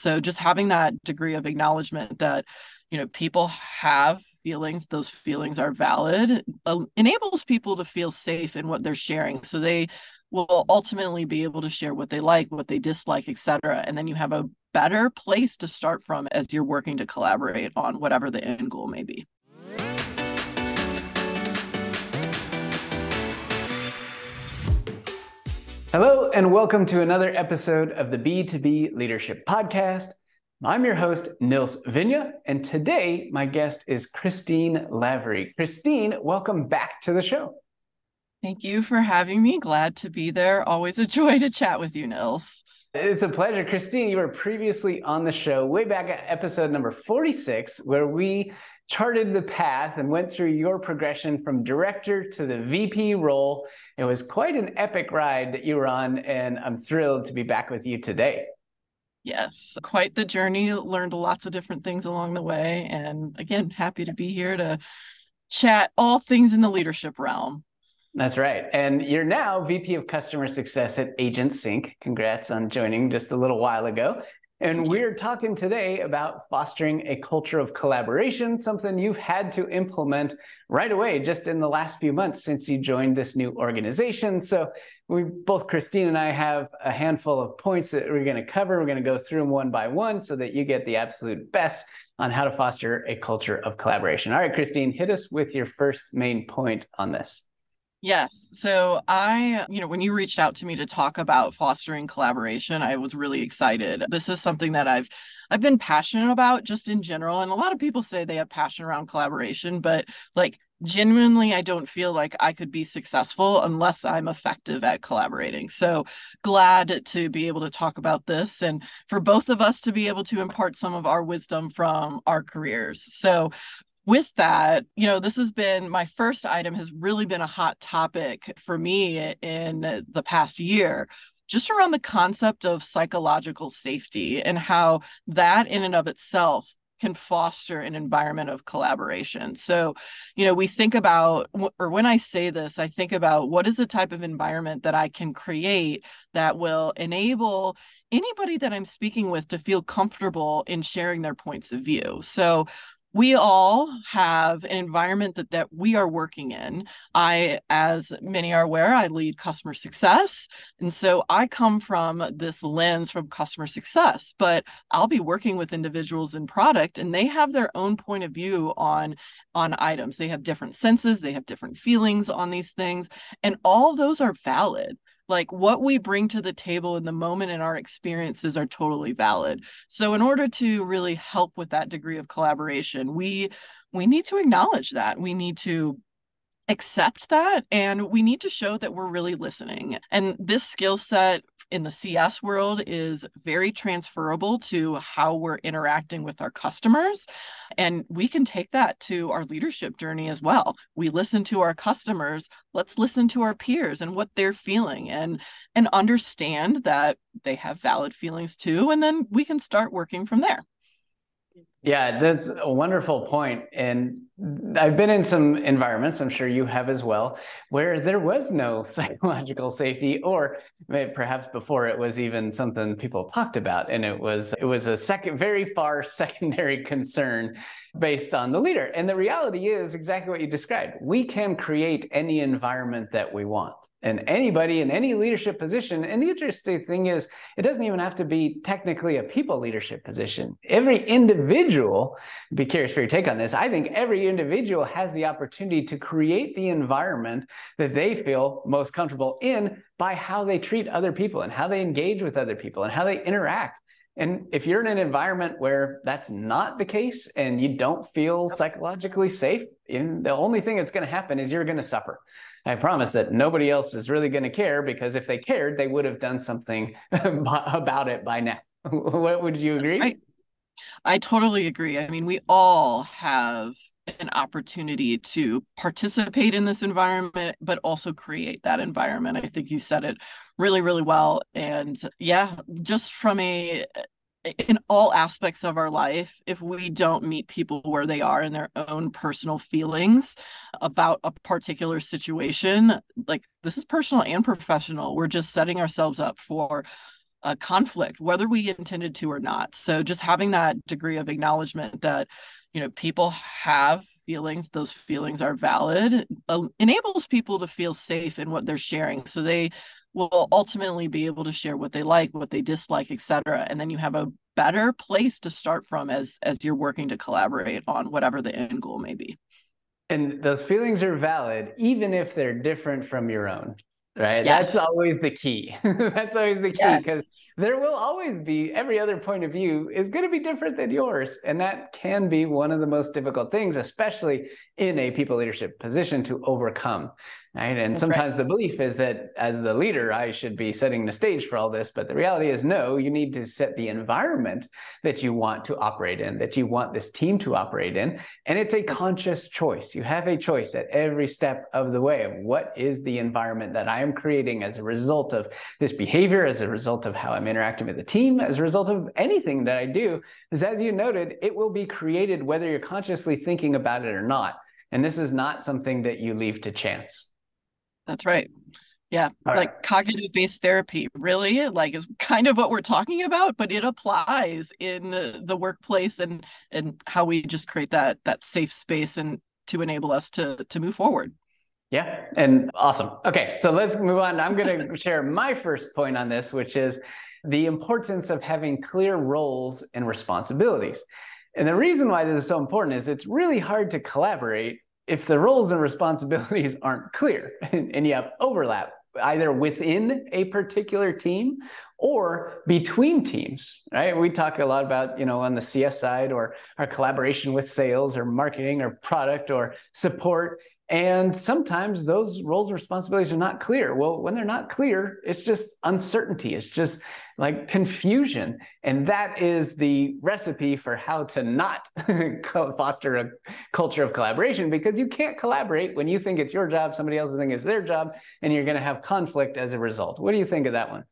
So just having that degree of acknowledgement that, you know, people have feelings, those feelings are valid, uh, enables people to feel safe in what they're sharing. So they will ultimately be able to share what they like, what they dislike, etc. And then you have a better place to start from as you're working to collaborate on whatever the end goal may be. Hello, and welcome to another episode of the B2B Leadership Podcast. I'm your host, Nils Vinje, and today my guest is Christine Lavery. Christine, welcome back to the show. Thank you for having me. Glad to be there. Always a joy to chat with you, Nils. It's a pleasure. Christine, you were previously on the show way back at episode number 46, where we charted the path and went through your progression from director to the VP role. It was quite an epic ride that you were on, and I'm thrilled to be back with you today. Yes, quite the journey. Learned lots of different things along the way. And again, happy to be here to chat all things in the leadership realm. That's right. And you're now VP of Customer Success at AgentSync. Congrats on joining just a little while ago. And we're talking today about fostering a culture of collaboration, something you've had to implement right away just in the last few months since you joined this new organization. So, we both, Christine and I, have a handful of points that we're going to cover. We're going to go through them one by one so that you get the absolute best on how to foster a culture of collaboration. All right, Christine, hit us with your first main point on this. Yes. So I, you know, when you reached out to me to talk about fostering collaboration, I was really excited. This is something that I've I've been passionate about just in general and a lot of people say they have passion around collaboration, but like genuinely I don't feel like I could be successful unless I'm effective at collaborating. So glad to be able to talk about this and for both of us to be able to impart some of our wisdom from our careers. So with that, you know, this has been my first item has really been a hot topic for me in the past year, just around the concept of psychological safety and how that in and of itself can foster an environment of collaboration. So, you know, we think about, or when I say this, I think about what is the type of environment that I can create that will enable anybody that I'm speaking with to feel comfortable in sharing their points of view. So, we all have an environment that that we are working in. I as many are aware i lead customer success and so i come from this lens from customer success but i'll be working with individuals in product and they have their own point of view on on items. They have different senses they have different feelings on these things and all those are valid like what we bring to the table in the moment and our experiences are totally valid. So in order to really help with that degree of collaboration we we need to acknowledge that. We need to accept that and we need to show that we're really listening. And this skill set in the cs world is very transferable to how we're interacting with our customers and we can take that to our leadership journey as well. We listen to our customers let's listen to our peers and what they're feeling and and understand that they have valid feelings too and then we can start working from there yeah, that's a wonderful point. And I've been in some environments, I'm sure you have as well, where there was no psychological safety, or perhaps before it was even something people talked about. And it was it was a second very far secondary concern based on the leader. And the reality is exactly what you described. We can create any environment that we want and anybody in any leadership position. And the interesting thing is, it doesn't even have to be technically a people leadership position. Every individual, be curious for your take on this. I think every individual has the opportunity to create the environment that they feel most comfortable in by how they treat other people and how they engage with other people and how they interact. And if you're in an environment where that's not the case and you don't feel psychologically safe, the only thing that's going to happen is you're going to suffer. I promise that nobody else is really going to care because if they cared, they would have done something about it by now. what would you agree? I, I totally agree. I mean, we all have an opportunity to participate in this environment, but also create that environment. I think you said it really, really well. And yeah, just from a in all aspects of our life if we don't meet people where they are in their own personal feelings about a particular situation like this is personal and professional we're just setting ourselves up for a conflict, whether we intended to or not. So just having that degree of acknowledgement that, you know, people have feelings, those feelings are valid, uh, enables people to feel safe in what they're sharing. So they will ultimately be able to share what they like, what they dislike, etc. And then you have a better place to start from as as you're working to collaborate on whatever the end goal may be. And those feelings are valid, even if they're different from your own right yes. that's always the key that's always the key because yes. there will always be every other point of view is going to be different than yours and that can be one of the most difficult things especially in a people leadership position to overcome right? And That's sometimes right. the belief is that as the leader i should be setting the stage for all this but the reality is no you need to set the environment that you want to operate in that you want this team to operate in. And it's a conscious choice. You have a choice at every step of the way of what is the environment that i am creating as a result of this behavior as a result of how i'm interacting with the team as a result of anything that i do. Is as you noted it will be created whether you're consciously thinking about it or not. And this is not something that you leave to chance that's right. Yeah, All like right. cognitive based therapy really like is kind of what we're talking about, but it applies in the workplace and and how we just create that that safe space and to enable us to to move forward. Yeah, and awesome. Okay, so let's move on. I'm going to share my first point on this, which is the importance of having clear roles and responsibilities. And the reason why this is so important is it's really hard to collaborate if the roles and responsibilities aren't clear and, and you have overlap either within a particular team or between teams right we talk a lot about you know on the cs side or our collaboration with sales or marketing or product or support and sometimes those roles and responsibilities are not clear. Well, when they're not clear, it's just uncertainty. It's just like confusion. And that is the recipe for how to not foster a culture of collaboration because you can't collaborate when you think it's your job, somebody else thinks it's their job, and you're going to have conflict as a result. What do you think of that one?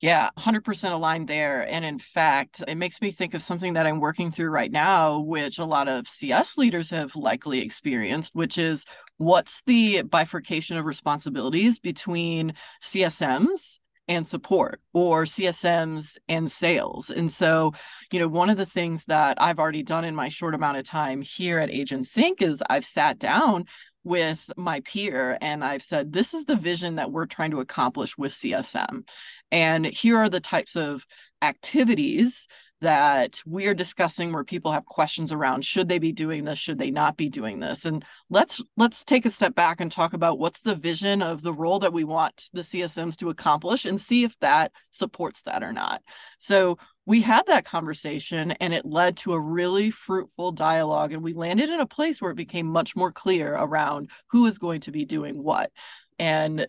Yeah, 100% aligned there. And in fact, it makes me think of something that I'm working through right now, which a lot of CS leaders have likely experienced, which is what's the bifurcation of responsibilities between CSMs and support or CSMs and sales. And so, you know, one of the things that I've already done in my short amount of time here at AgentSync is I've sat down with my peer and I've said, this is the vision that we're trying to accomplish with CSM. And here are the types of activities that we are discussing where people have questions around should they be doing this? Should they not be doing this? And let's let's take a step back and talk about what's the vision of the role that we want the CSMs to accomplish and see if that supports that or not. So we had that conversation and it led to a really fruitful dialogue and we landed in a place where it became much more clear around who is going to be doing what. And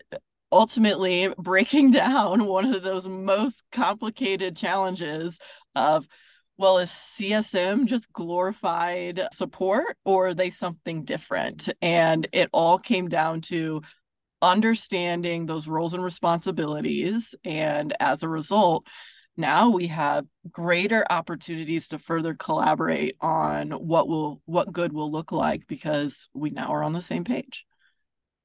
ultimately breaking down one of those most complicated challenges of well is csm just glorified support or are they something different? And it all came down to understanding those roles and responsibilities. And as a result now we have greater opportunities to further collaborate on what will what good will look like because we now are on the same page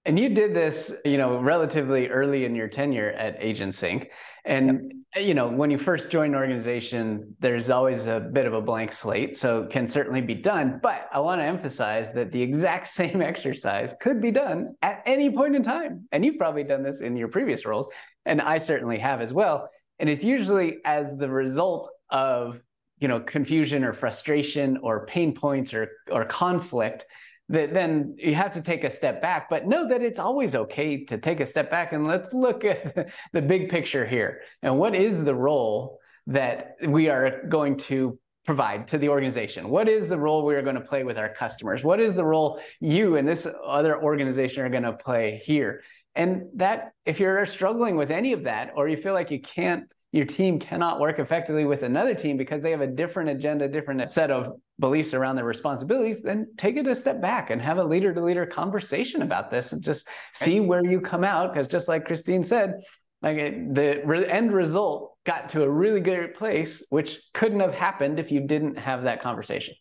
and you did this you know relatively early in your tenure at AgentSync. And yep. you know when you first join an organization there's always a bit of a blank slate so it can certainly be done. But i want to emphasize that the exact same exercise could be done at any point in time. And you've probably done this in your previous roles and i certainly have as well. And it's usually as the result of you know confusion or frustration or pain points or or conflict that then you have to take a step back but know that it's always okay to take a step back and let's look at the big picture here. And what is the role that we are going to provide to the organization? What is the role we are going to play with our customers? What is the role you and this other organization are going to play here? And that if you're struggling with any of that, or you feel like you can't, your team cannot work effectively with another team because they have a different agenda, different set of beliefs around their responsibilities, then take it a step back and have a leader to leader conversation about this and just see where you come out. Because just like Christine said, like the end result got to a really good place, which couldn't have happened if you didn't have that conversation.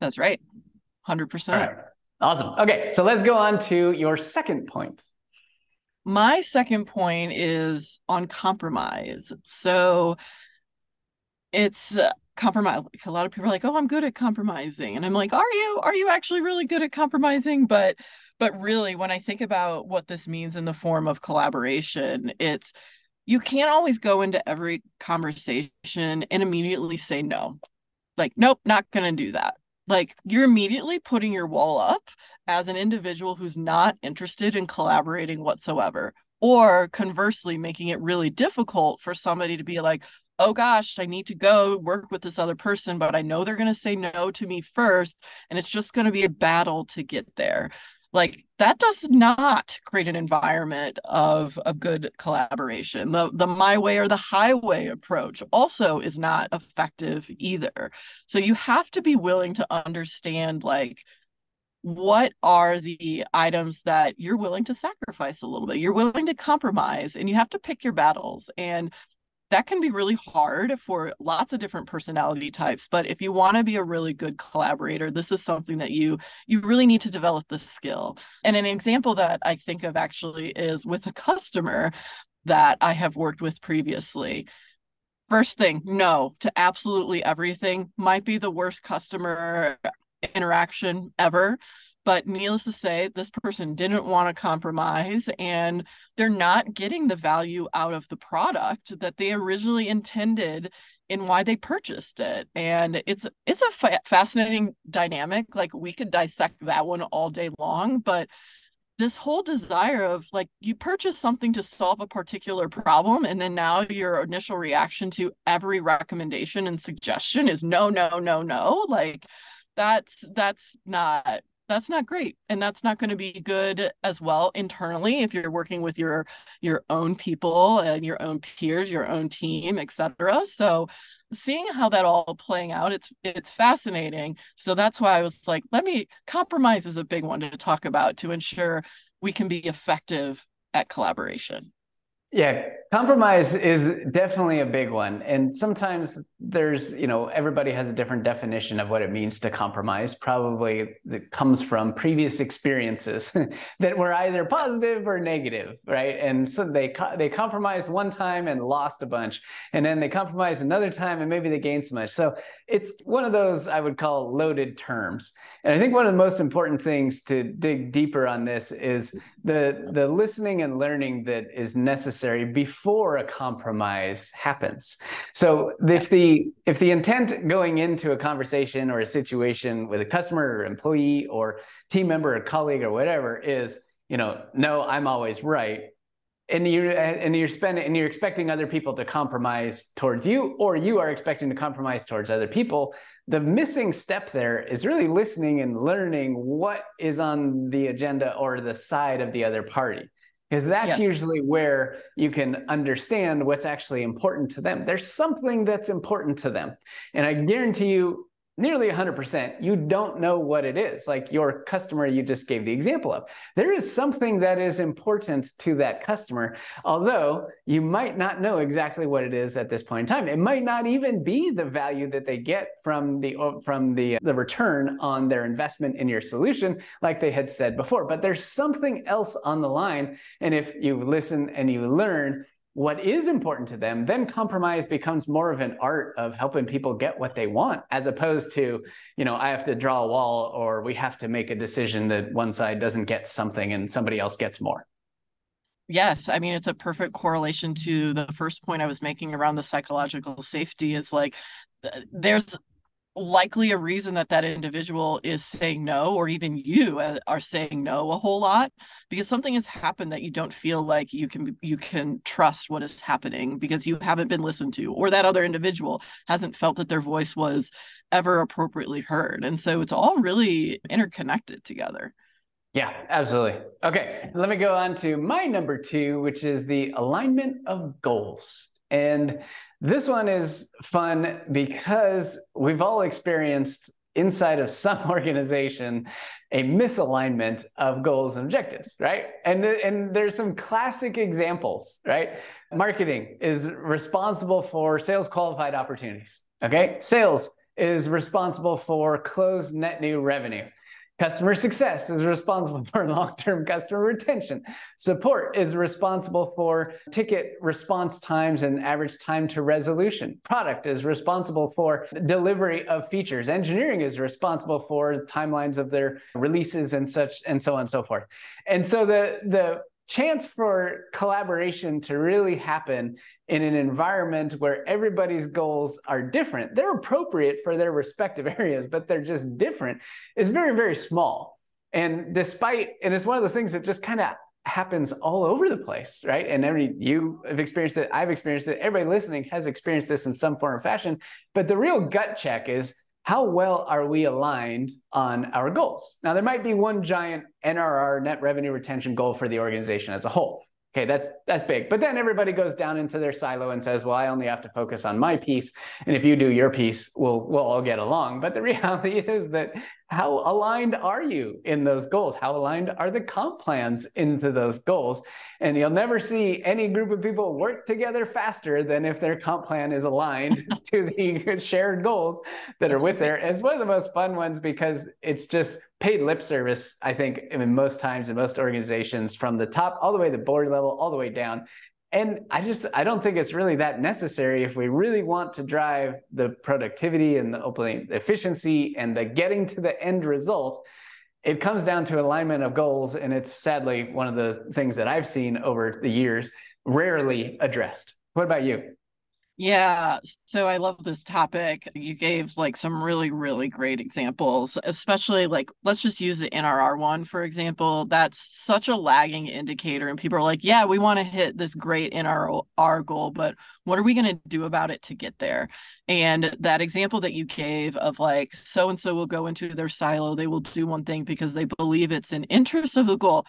That's right. 100%. Awesome. Okay. So let's go on to your second point. My second point is on compromise. So it's compromise. A lot of people are like, "Oh, I'm good at compromising," and I'm like, "Are you? Are you actually really good at compromising?" But but really, when I think about what this means in the form of collaboration, it's you can't always go into every conversation and immediately say no. Like, nope, not going to do that. Like, you're immediately putting your wall up as an individual who's not interested in collaborating whatsoever. Or conversely, making it really difficult for somebody to be like, oh gosh, I need to go work with this other person, but I know they're going to say no to me first. And it's just going to be a battle to get there. Like that does not create an environment of of good collaboration. The the my way or the highway approach also is not effective either. So you have to be willing to understand like what are the items that you're willing to sacrifice a little bit. You're willing to compromise and you have to pick your battles and that can be really hard for lots of different personality types but if you want to be a really good collaborator this is something that you you really need to develop the skill. And an example that i think of actually is with a customer that i have worked with previously. First thing no to absolutely everything. Might be the worst customer interaction ever but needless to say, this person didn't want to compromise and they're not getting the value out of the product that they originally intended in why they purchased it. And it's it's a fa- fascinating dynamic. Like we could dissect that one all day long, but this whole desire of like you purchase something to solve a particular problem and then now your initial reaction to every recommendation and suggestion is no no no no like that's that's not that's not great and that's not going to be good as well internally if you're working with your your own people and your own peers your own team etc so seeing how that all playing out it's it's fascinating. So that's why i was like let me compromise is a big one to talk about to ensure we can be effective at collaboration yeah, compromise is definitely a big one. And sometimes there's, you know, everybody has a different definition of what it means to compromise. Probably that comes from previous experiences that were either positive or negative, right? And so they they compromised one time and lost a bunch, and then they compromised another time and maybe they gained so much. So it's one of those I would call loaded terms. And I think one of the most important things to dig deeper on this is the the listening and learning that is necessary before a compromise happens. So if the if the intent going into a conversation or a situation with a customer or employee or team member or colleague or whatever is, you know, no, I'm always right, and you're and you're spending and you're expecting other people to compromise towards you or you are expecting to compromise towards other people the missing step there is really listening and learning what is on the agenda or the side of the other party because that's yes. usually where you can understand what's actually important to them there's something that's important to them and i guarantee you nearly 100%, you don't know what it is. Like your customer you just gave the example of. There is something that is important to that customer, although you might not know exactly what it is at this point in time. It might not even be the value that they get from the uh, from the uh, the return on their investment in your solution like they had said before, but there's something else on the line and if you listen and you learn what is important to them, then compromise becomes more of an art of helping people get what they want, as opposed to, you know, I have to draw a wall or we have to make a decision that one side doesn't get something and somebody else gets more. Yes, I mean it's a perfect correlation to the first point I was making around the psychological safety is like uh, there's likely a reason that that individual is saying no or even you uh, are saying no a whole lot because something has happened that you don't feel like you can you can trust what is happening because you haven't been listened to or that other individual hasn't felt that their voice was ever appropriately heard and so it's all really interconnected together yeah, absolutely. Okay, let me go on to my number two, which is the alignment of goals. And this one is fun because we've all experienced inside of some organization a misalignment of goals and objectives, right? And, and there's some classic examples, right? Marketing is responsible for sales qualified opportunities, okay? Sales is responsible for closed net new revenue. Customer success is responsible for long term customer retention. Support is responsible for ticket response times and average time to resolution. Product is responsible for delivery of features. Engineering is responsible for timelines of their releases and such, and so on and so forth. And so the, the chance for collaboration to really happen in an environment where everybody's goals are different. They're appropriate for their respective areas, but they're just different, is very, very small. And despite, and it's one of those things that just kind of happens all over the place, right? And every you have experienced it, I've experienced it, everybody listening has experienced this in some form or fashion. But the real gut check is how well are we aligned on our goals? Now, there might be one giant NRR net revenue retention goal for the organization as a whole. Okay, that's that's big. But then everybody goes down into their silo and says, "Well, I only have to focus on my piece, and if you do your piece, we'll we'll all get along." But the reality is that how aligned are you in those goals? How aligned are the comp plans into those goals? And you'll never see any group of people work together faster than if their comp plan is aligned to the shared goals that are with there. it's one of the most fun ones because it's just paid lip service, I think, in most times in most organizations from the top all the way to the board level, all the way down. And I just I don't think it's really that necessary if we really want to drive the productivity and the opening efficiency and the getting to the end result. It comes down to alignment of goals, and it's sadly one of the things that I've seen over the years rarely addressed. What about you? Yeah, so I love this topic. You gave like some really, really great examples, especially like let's just use the NRR one, for example. That's such a lagging indicator. And people are like, yeah, we want to hit this great NRR goal, but what are we going to do about it to get there? And that example that you gave of like so and so will go into their silo, they will do one thing because they believe it's in interest of the goal.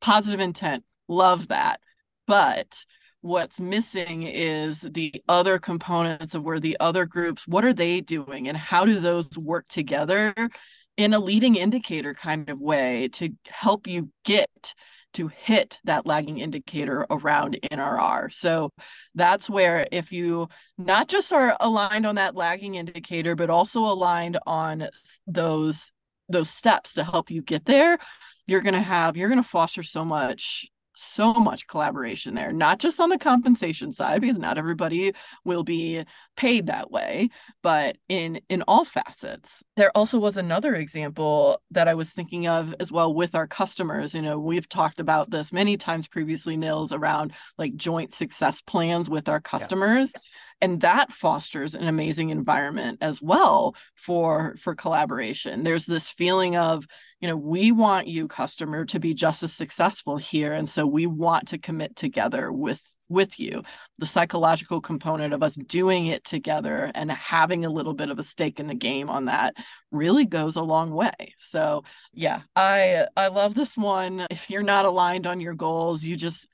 Positive intent. Love that. But what's missing is the other components of where the other groups what are they doing and how do those work together in a leading indicator kind of way to help you get to hit that lagging indicator around NRR. So that's where if you not just are aligned on that lagging indicator but also aligned on those those steps to help you get there, you're going to have you're going to foster so much so much collaboration there not just on the compensation side because not everybody will be paid that way but in in all facets. There also was another example that i was thinking of as well with our customers. You know we've talked about this many times previously nils around like joint success plans with our customers. yeah and that fosters an amazing environment as well for for collaboration. There's this feeling of you know we want you customer to be just as successful here and so we want to commit together with with you. The psychological component of us doing it together and having a little bit of a stake in the game on that really goes a long way. So yeah i i love this one. If you're not aligned on your goals you just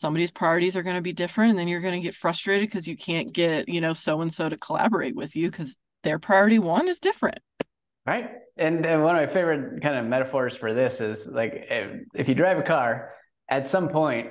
somebody's priorities are going to be different and then you're going to get frustrated because you can't get you know so and so to collaborate with you because their priority one is different right and, and one of my favorite kind of metaphors for this is like if, if you drive a car at some point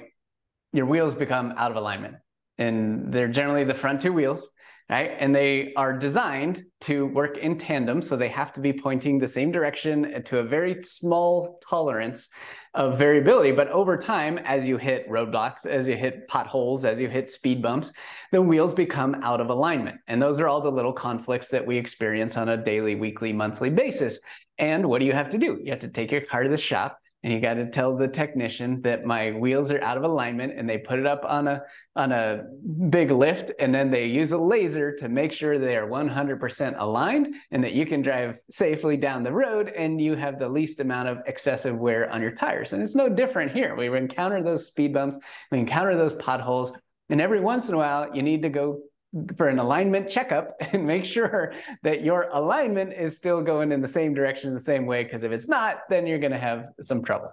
your wheels become out of alignment and they're generally the front two wheels right? And they are designed to work in tandem. So they have to be pointing the same direction to a very small tolerance of variability. But over time, as you hit roadblocks, as you hit potholes, as you hit speed bumps, the wheels become out of alignment. And those are all the little conflicts that we experience on a daily, weekly, monthly basis. And what do you have to do? You have to take your car to the shop and you got to tell the technician that my wheels are out of alignment and they put it up on a on a big lift and then they use a laser to make sure they are 100% aligned and that you can drive safely down the road and you have the least amount of excessive wear on your tires. And it's no different here. We encounter those speed bumps we encounter those potholes and every once in a while you need to go for an alignment checkup and make sure that your alignment is still going in the same direction in the same way. Because if it's not, then you're going to have some trouble.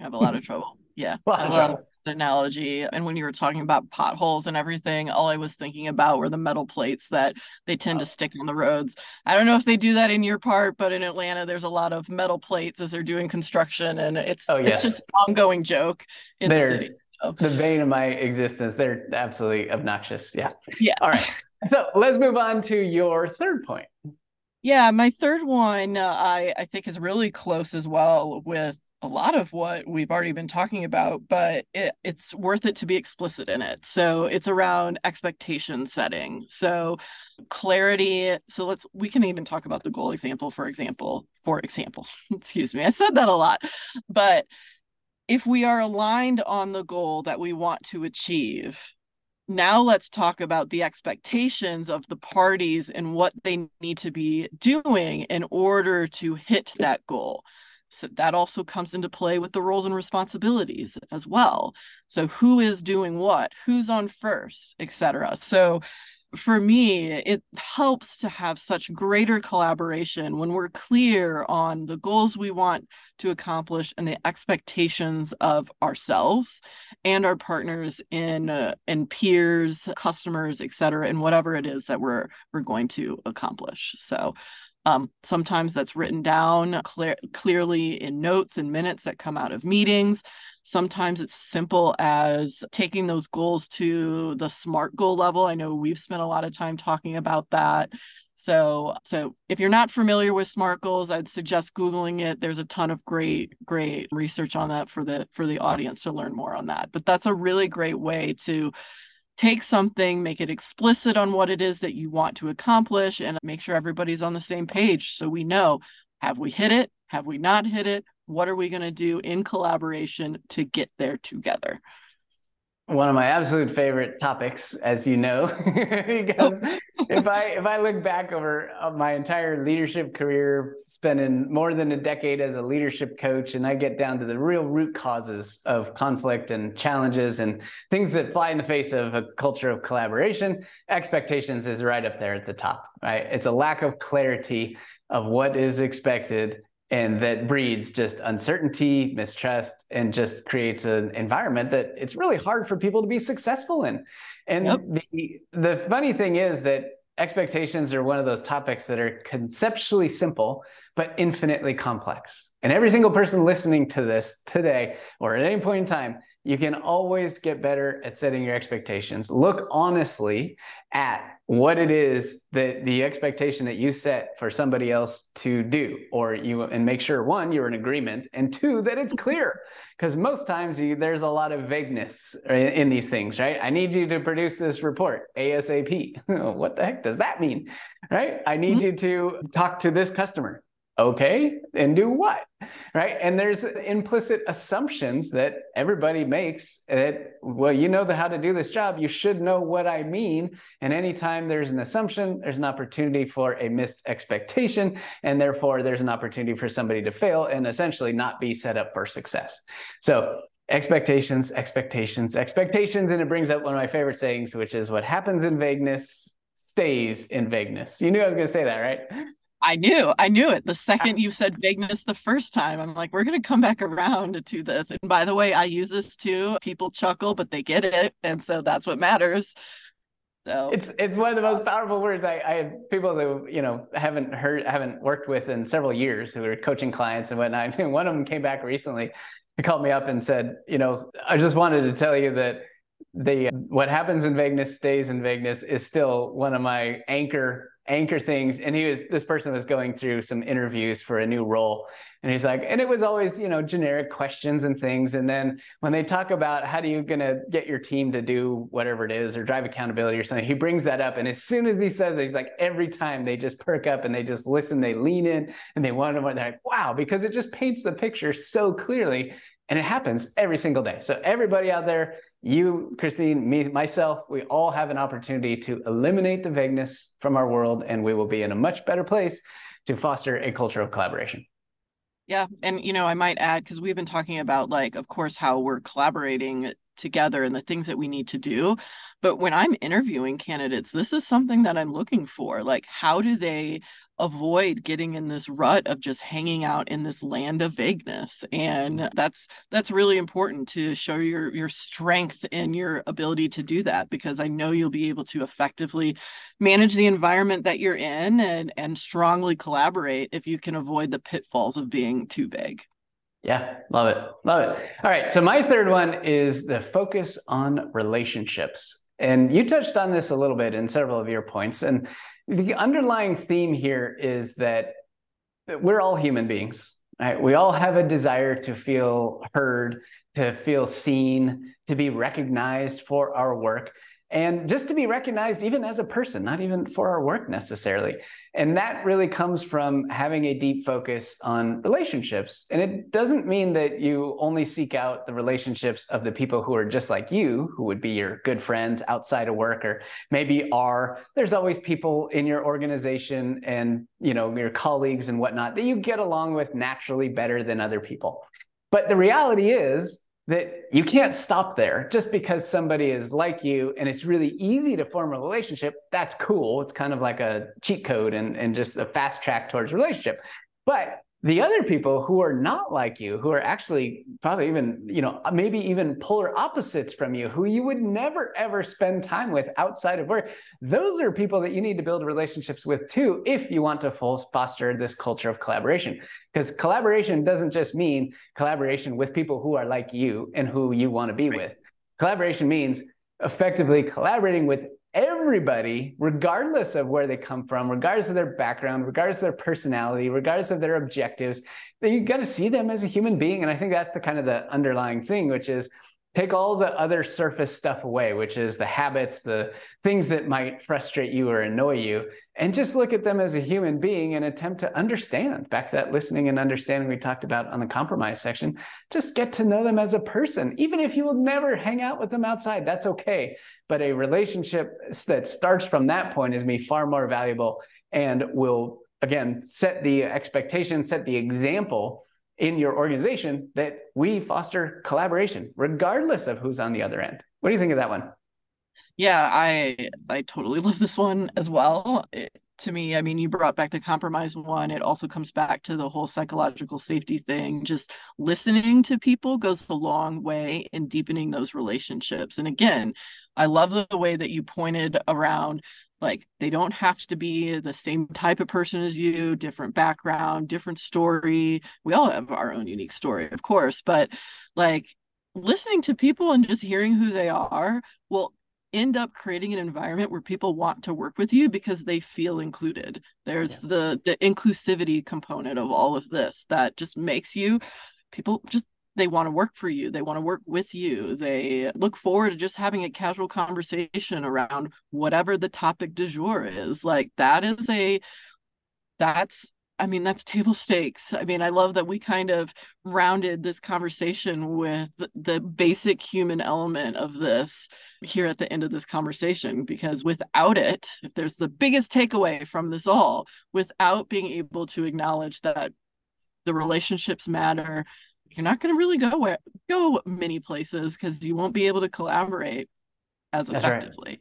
Have a lot of trouble. Yeah. I love the analogy. And when you were talking about potholes and everything, all I was thinking about were the metal plates that they tend oh. to stick on the roads. I don't know if they do that in your part, but in Atlanta, there's a lot of metal plates as they're doing construction. And it's, oh, yes. it's just an ongoing joke in they're, the city the bane of my existence. They're absolutely obnoxious. Yeah. Yeah. All right. So let's move on to your third point. Yeah, my third one uh, I I think is really close as well with a lot of what we've already been talking about, but it, it's worth it to be explicit in it. So it's around expectation setting. So clarity. So let's we can even talk about the goal example, for example. For example, excuse me, I said that a lot, but if we are aligned on the goal that we want to achieve, now let's talk about the expectations of the parties and what they need to be doing in order to hit that goal. So that also comes into play with the roles and responsibilities as well. So who is doing what? Who's on first etc so for me, it helps to have such greater collaboration when we're clear on the goals we want to accomplish and the expectations of ourselves and our partners in uh, and peers, customers, et cetera, and whatever it is that we're we're going to accomplish. So um, sometimes that's written down clear, clearly in notes and minutes that come out of meetings. Sometimes it's simple as taking those goals to the SMART goal level. I know we've spent a lot of time talking about that. So, so if you're not familiar with SMART goals, I'd suggest googling it. There's a ton of great, great research on that for the for the audience to learn more on that. But that's a really great way to take something, make it explicit on what it is that you want to accomplish, and make sure everybody's on the same page so we know have we hit it? Have we not hit it? What are we going to do in collaboration to get there together? One of my absolute favorite topics, as you know, because if I if I look back over uh, my entire leadership career, spending more than a decade as a leadership coach, and I get down to the real root causes of conflict and challenges and things that fly in the face of a culture of collaboration, expectations is right up there at the top. Right, it's a lack of clarity of what is expected and that breeds just uncertainty, mistrust, and just creates an environment that it's really hard for people to be successful in. And yep. the the funny thing is that expectations are one of those topics that are conceptually simple but infinitely complex. And every single person listening to this today or at any point in time you can always get better at setting your expectations. Look honestly at what it is that the expectation that you set for somebody else to do, or you and make sure one, you're in agreement, and two, that it's clear. Because most times you, there's a lot of vagueness in, in these things, right? I need you to produce this report ASAP. what the heck does that mean? Right? I need mm-hmm. you to talk to this customer okay and do what right? And there's implicit assumptions that everybody makes that well you know the, how to do this job. You should know what i mean. And anytime there's an assumption there's an opportunity for a missed expectation. And therefore there's an opportunity for somebody to fail and essentially not be set up for success. So expectations expectations expectations. And it brings up one of my favorite sayings which is what happens in vagueness stays in vagueness. You knew i was going to say that right I knew, I knew it. The second you said vagueness the first time, I'm like, we're going to come back around to this. And by the way, I use this too. People chuckle, but they get it. And so that's what matters. So it's it's one of the most powerful words. I, I have people that you know haven't heard, haven't worked with in several years who are coaching clients and whatnot. And one of them came back recently. He called me up and said, you know, I just wanted to tell you that the what happens in vagueness stays in vagueness is still one of my anchor anchor things. And he was this person was going through some interviews for a new role. And he's like and it was always you know generic questions and things. And then when they talk about how do you going to get your team to do whatever it is or drive accountability or something he brings that up. And as soon as he says it he's like every time they just perk up and they just listen they lean in and they want to they're like wow because it just paints the picture so clearly. And it happens every single day. So everybody out there you, Christine, me, myself, we all have an opportunity to eliminate the vagueness from our world, and we will be in a much better place to foster a culture of collaboration. Yeah. And, you know, I might add, because we've been talking about, like, of course, how we're collaborating together and the things that we need to do. But when I'm interviewing candidates, this is something that I'm looking for. Like, how do they avoid getting in this rut of just hanging out in this land of vagueness and mm. that's that's really important to show your your strength and your ability to do that because i know you'll be able to effectively manage the environment that you're in and and strongly collaborate if you can avoid the pitfalls of being too big yeah, love it. Love it. All right. So, my third one is the focus on relationships. And you touched on this a little bit in several of your points. And the underlying theme here is that we're all human beings. Right? We all have a desire to feel heard, to feel seen, to be recognized for our work and just to be recognized even as a person, not even for our work necessarily. And that really comes from having a deep focus on relationships. And it doesn't mean that you only seek out the relationships of the people who are just like you, who would be your good friends outside of work, or maybe are. There's always people in your organization and you know your colleagues and whatnot that you get along with naturally better than other people. But the reality is that you can't stop there. Just because somebody is like you and it's really easy to form a relationship that's cool. It's kind of like a cheat code and, and just a fast track towards relationship. But the other people who are not like you who are actually probably even you know uh, maybe even polar opposites from you who you would never ever spend time with outside of work those are people that you need to build relationships with too if you want to foster this culture of collaboration because collaboration doesn't just mean collaboration with people who are like you and who you want to be right. with collaboration means effectively collaborating with everybody, regardless of where they come from, regardless of their background, regardless of their personality, regardless of their objectives, you got to see them as a human being. And I think that's the kind of the underlying thing, which is take all the other surface stuff away, which is the habits, the things that might frustrate you or annoy you, and just look at them as a human being and attempt to understand. Back to that listening and understanding we talked about on the compromise section. Just get to know them as a person. Even if you will never hang out with them outside, that's okay. But a relationship that starts from that point is me far more valuable and will again set the expectation, set the example in your organization that we foster collaboration, regardless of who's on the other end. What do you think of that one? Yeah, I I totally love this one as well. It, to me, I mean, you brought back the compromise one. It also comes back to the whole psychological safety thing. Just listening to people goes a long way in deepening those relationships. And again, I love the way that you pointed around like they don't have to be the same type of person as you different background different story we all have our own unique story of course but like listening to people and just hearing who they are will end up creating an environment where people want to work with you because they feel included there's yeah. the the inclusivity component of all of this that just makes you people just they want to work for you they want to work with you they look forward to just having a casual conversation around whatever the topic du jour is like that is a that's I mean, that's table stakes. I mean, I love that we kind of rounded this conversation with the basic human element of this here at the end of this conversation, because without it, if there's the biggest takeaway from this all, without being able to acknowledge that the relationships matter, you're not going to really go where go many places because you won't be able to collaborate as That's effectively. Right.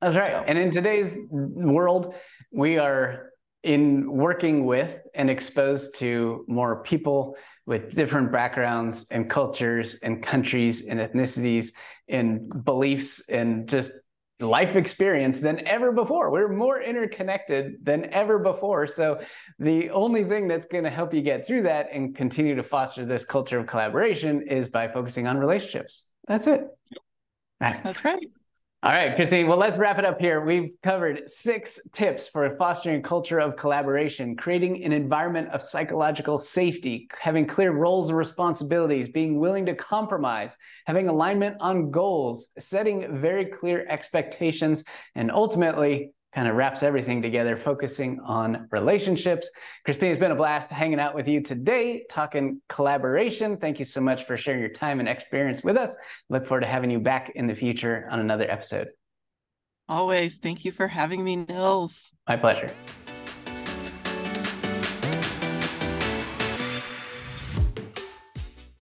That's right. So. And in today's world, we are in working with and exposed to more people with different backgrounds and cultures and countries and ethnicities and beliefs and just life experience than ever before. We're more interconnected than ever before. So, the only thing that's going to help you get through that and continue to foster this culture of collaboration is by focusing on relationships. That's it. That's right. All right, Christine. Well, let's wrap it up here. We've covered six tips for fostering a culture of collaboration, creating an environment of psychological safety, having clear roles and responsibilities, being willing to compromise, having alignment on goals, setting very clear expectations, and ultimately kind of wraps everything together, focusing on relationships. Christine, it's been a blast hanging out with you today, talking collaboration. Thank you so much for sharing your time and experience with us. Look forward to having you back in the future on another episode. Always. Thank you for having me, Nils. My pleasure.